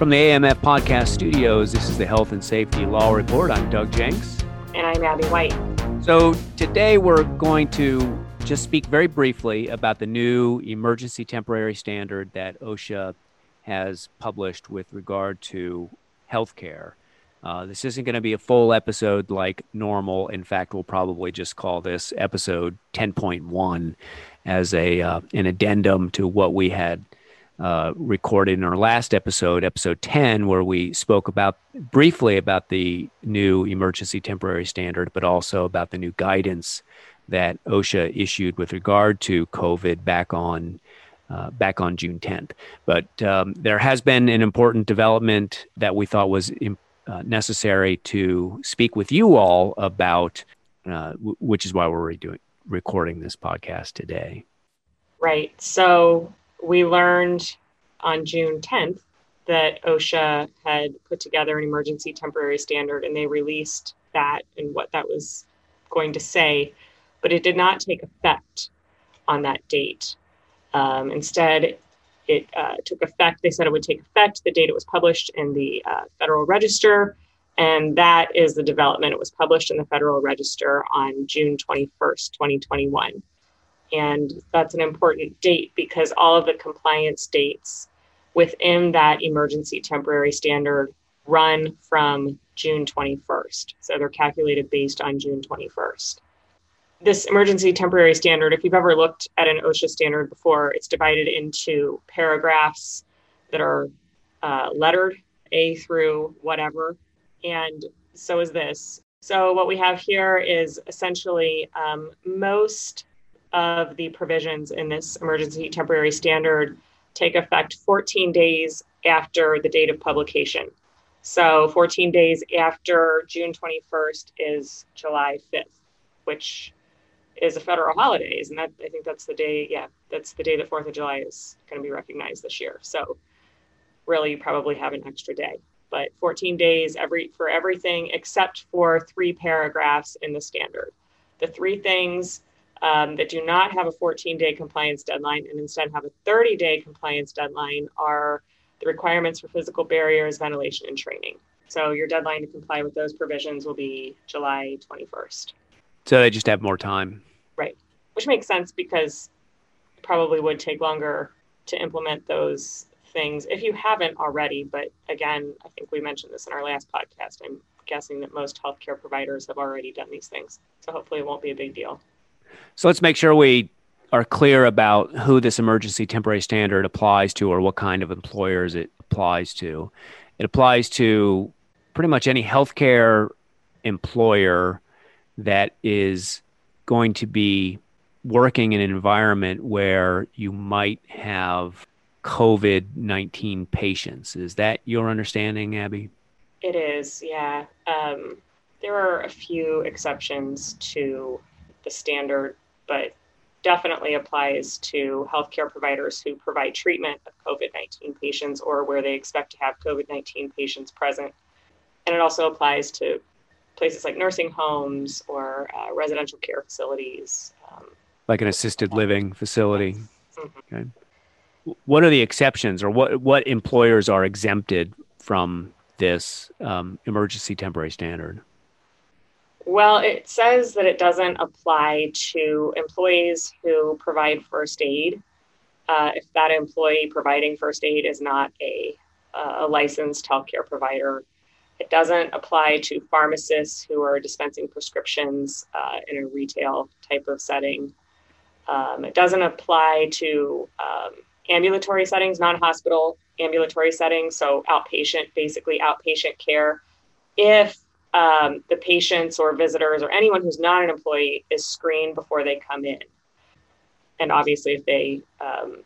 From the AMF Podcast Studios, this is the Health and Safety Law Report. I'm Doug Jenks. And I'm Abby White. So today we're going to just speak very briefly about the new emergency temporary standard that OSHA has published with regard to healthcare. Uh, this isn't going to be a full episode like normal. In fact, we'll probably just call this episode 10.1 as a uh, an addendum to what we had uh, recorded in our last episode, episode 10, where we spoke about briefly about the new emergency temporary standard, but also about the new guidance that OSHA issued with regard to COVID back on uh, back on June 10th. But um, there has been an important development that we thought was uh, necessary to speak with you all about, uh, w- which is why we're redoing, recording this podcast today. Right. So we learned on June 10th that OSHA had put together an emergency temporary standard and they released that and what that was going to say, but it did not take effect on that date. Um, instead, it uh, took effect. They said it would take effect the date it was published in the uh, Federal Register. And that is the development. It was published in the Federal Register on June 21st, 2021. And that's an important date because all of the compliance dates within that emergency temporary standard run from June 21st. So they're calculated based on June 21st this emergency temporary standard, if you've ever looked at an OSHA standard before, it's divided into paragraphs that are uh, lettered A through whatever. And so is this. So, what we have here is essentially um, most of the provisions in this emergency temporary standard take effect 14 days after the date of publication. So, 14 days after June 21st is July 5th, which is a federal holidays, and that I think that's the day. Yeah, that's the day that Fourth of July is going to be recognized this year. So really, you probably have an extra day, but 14 days every for everything except for three paragraphs in the standard. The three things um, that do not have a 14 day compliance deadline and instead have a 30 day compliance deadline are the requirements for physical barriers, ventilation, and training. So your deadline to comply with those provisions will be July 21st. So they just have more time. Right. Which makes sense because it probably would take longer to implement those things if you haven't already. But again, I think we mentioned this in our last podcast. I'm guessing that most healthcare providers have already done these things. So hopefully it won't be a big deal. So let's make sure we are clear about who this emergency temporary standard applies to or what kind of employers it applies to. It applies to pretty much any healthcare employer that is going to be working in an environment where you might have COVID 19 patients. Is that your understanding, Abby? It is, yeah. Um, there are a few exceptions to the standard, but definitely applies to healthcare providers who provide treatment of COVID 19 patients or where they expect to have COVID 19 patients present. And it also applies to places like nursing homes or uh, residential care facilities. Um, like an assisted living facility. Mm-hmm. Okay. What are the exceptions, or what what employers are exempted from this um, emergency temporary standard? Well, it says that it doesn't apply to employees who provide first aid. Uh, if that employee providing first aid is not a, a licensed healthcare provider, it doesn't apply to pharmacists who are dispensing prescriptions uh, in a retail type of setting. Um, it doesn't apply to um, ambulatory settings, non hospital ambulatory settings, so outpatient, basically outpatient care. If um, the patients or visitors or anyone who's not an employee is screened before they come in. And obviously, if they um,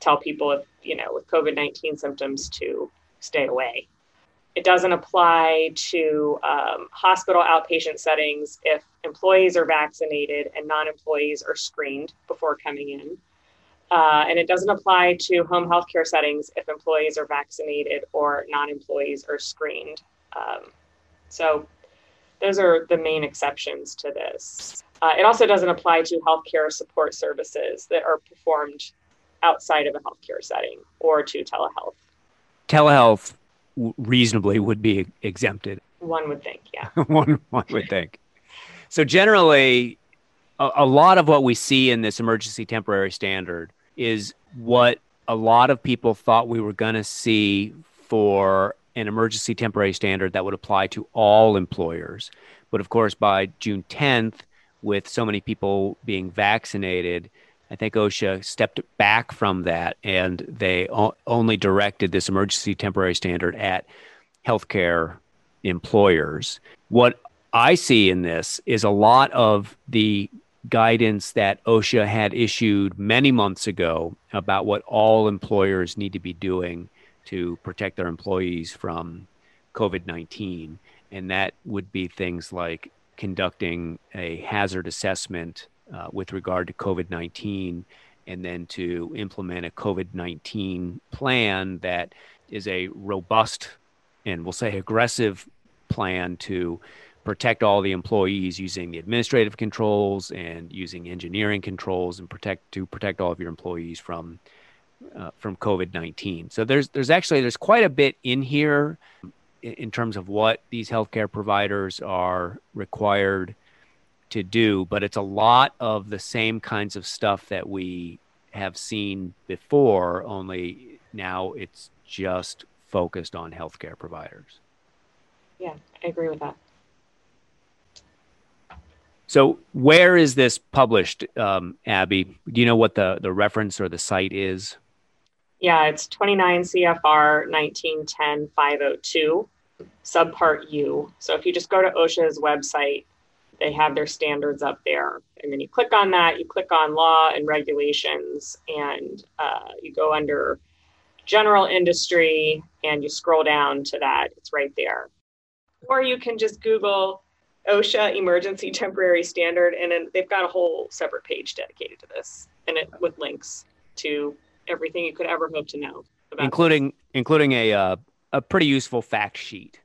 tell people if, you know, with COVID 19 symptoms to stay away. It doesn't apply to um, hospital outpatient settings if employees are vaccinated and non employees are screened before coming in. Uh, and it doesn't apply to home healthcare settings if employees are vaccinated or non employees are screened. Um, so, those are the main exceptions to this. Uh, it also doesn't apply to healthcare support services that are performed outside of a healthcare setting or to telehealth telehealth reasonably would be exempted. One would think, yeah. one, one would think. So generally, a, a lot of what we see in this emergency temporary standard is what a lot of people thought we were going to see for an emergency temporary standard that would apply to all employers. But of course, by June 10th, with so many people being vaccinated, I think OSHA stepped back from that and they o- only directed this emergency temporary standard at healthcare employers. What I see in this is a lot of the guidance that OSHA had issued many months ago about what all employers need to be doing to protect their employees from COVID 19. And that would be things like conducting a hazard assessment uh, with regard to COVID 19 and then to implement a COVID 19 plan that is a robust and we'll say aggressive plan to protect all the employees using the administrative controls and using engineering controls and protect to protect all of your employees from uh, from COVID nineteen. So there's there's actually there's quite a bit in here in, in terms of what these healthcare providers are required to do, but it's a lot of the same kinds of stuff that we have seen before. Only now it's just focused on healthcare providers. Yeah, I agree with that. So, where is this published, um, Abby? Do you know what the, the reference or the site is? Yeah, it's 29 CFR 1910 502, subpart U. So, if you just go to OSHA's website, they have their standards up there. And then you click on that, you click on law and regulations, and uh, you go under general industry and you scroll down to that. It's right there. Or you can just Google OSHA emergency temporary standard, and then they've got a whole separate page dedicated to this, and it with links to everything you could ever hope to know, including this. including a uh, a pretty useful fact sheet.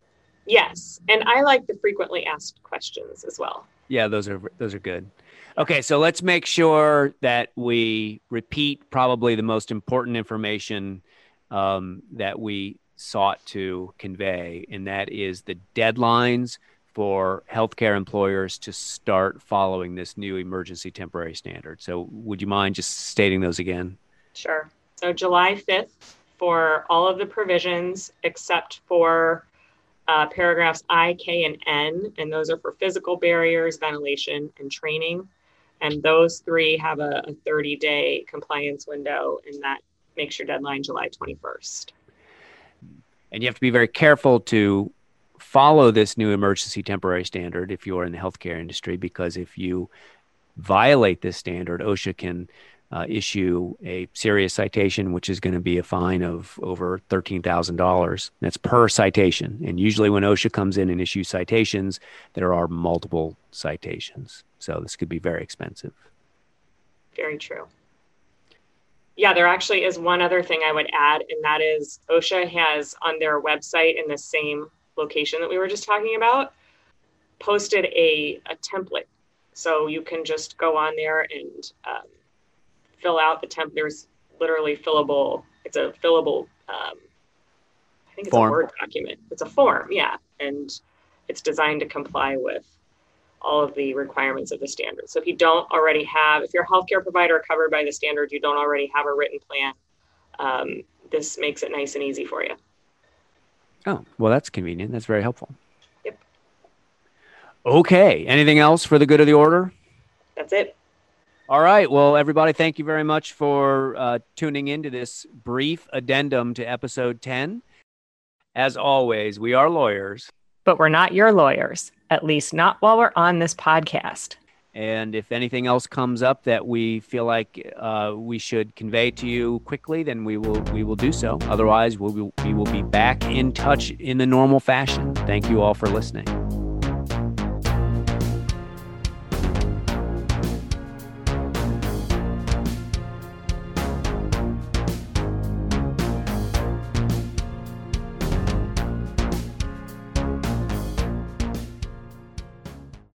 Yes, and I like the frequently asked questions as well. Yeah, those are those are good. Okay, so let's make sure that we repeat probably the most important information um, that we sought to convey, and that is the deadlines for healthcare employers to start following this new emergency temporary standard. So, would you mind just stating those again? Sure. So, July 5th for all of the provisions except for uh, paragraphs I, K, and N, and those are for physical barriers, ventilation, and training. And those three have a 30 day compliance window, and that makes your deadline July 21st. And you have to be very careful to follow this new emergency temporary standard if you're in the healthcare industry, because if you violate this standard, OSHA can uh, issue a serious citation, which is going to be a fine of over $13,000. That's per citation. And usually, when OSHA comes in and issues citations, there are multiple citations. So, this could be very expensive. Very true. Yeah, there actually is one other thing I would add, and that is OSHA has on their website in the same location that we were just talking about, posted a, a template. So you can just go on there and um, fill out the template. There's literally fillable, it's a fillable, um, I think it's form. a Word document. It's a form, yeah. And it's designed to comply with all of the requirements of the standard. So if you don't already have, if you're a healthcare provider covered by the standard, you don't already have a written plan, um, this makes it nice and easy for you. Oh, well, that's convenient. That's very helpful. Yep. Okay. Anything else for the good of the order? That's it. All right. Well, everybody, thank you very much for uh, tuning in to this brief addendum to episode 10. As always, we are lawyers. But we're not your lawyers, at least not while we're on this podcast. And if anything else comes up that we feel like uh, we should convey to you quickly, then we will we will do so. Otherwise, we will, we will be back in touch in the normal fashion. Thank you all for listening.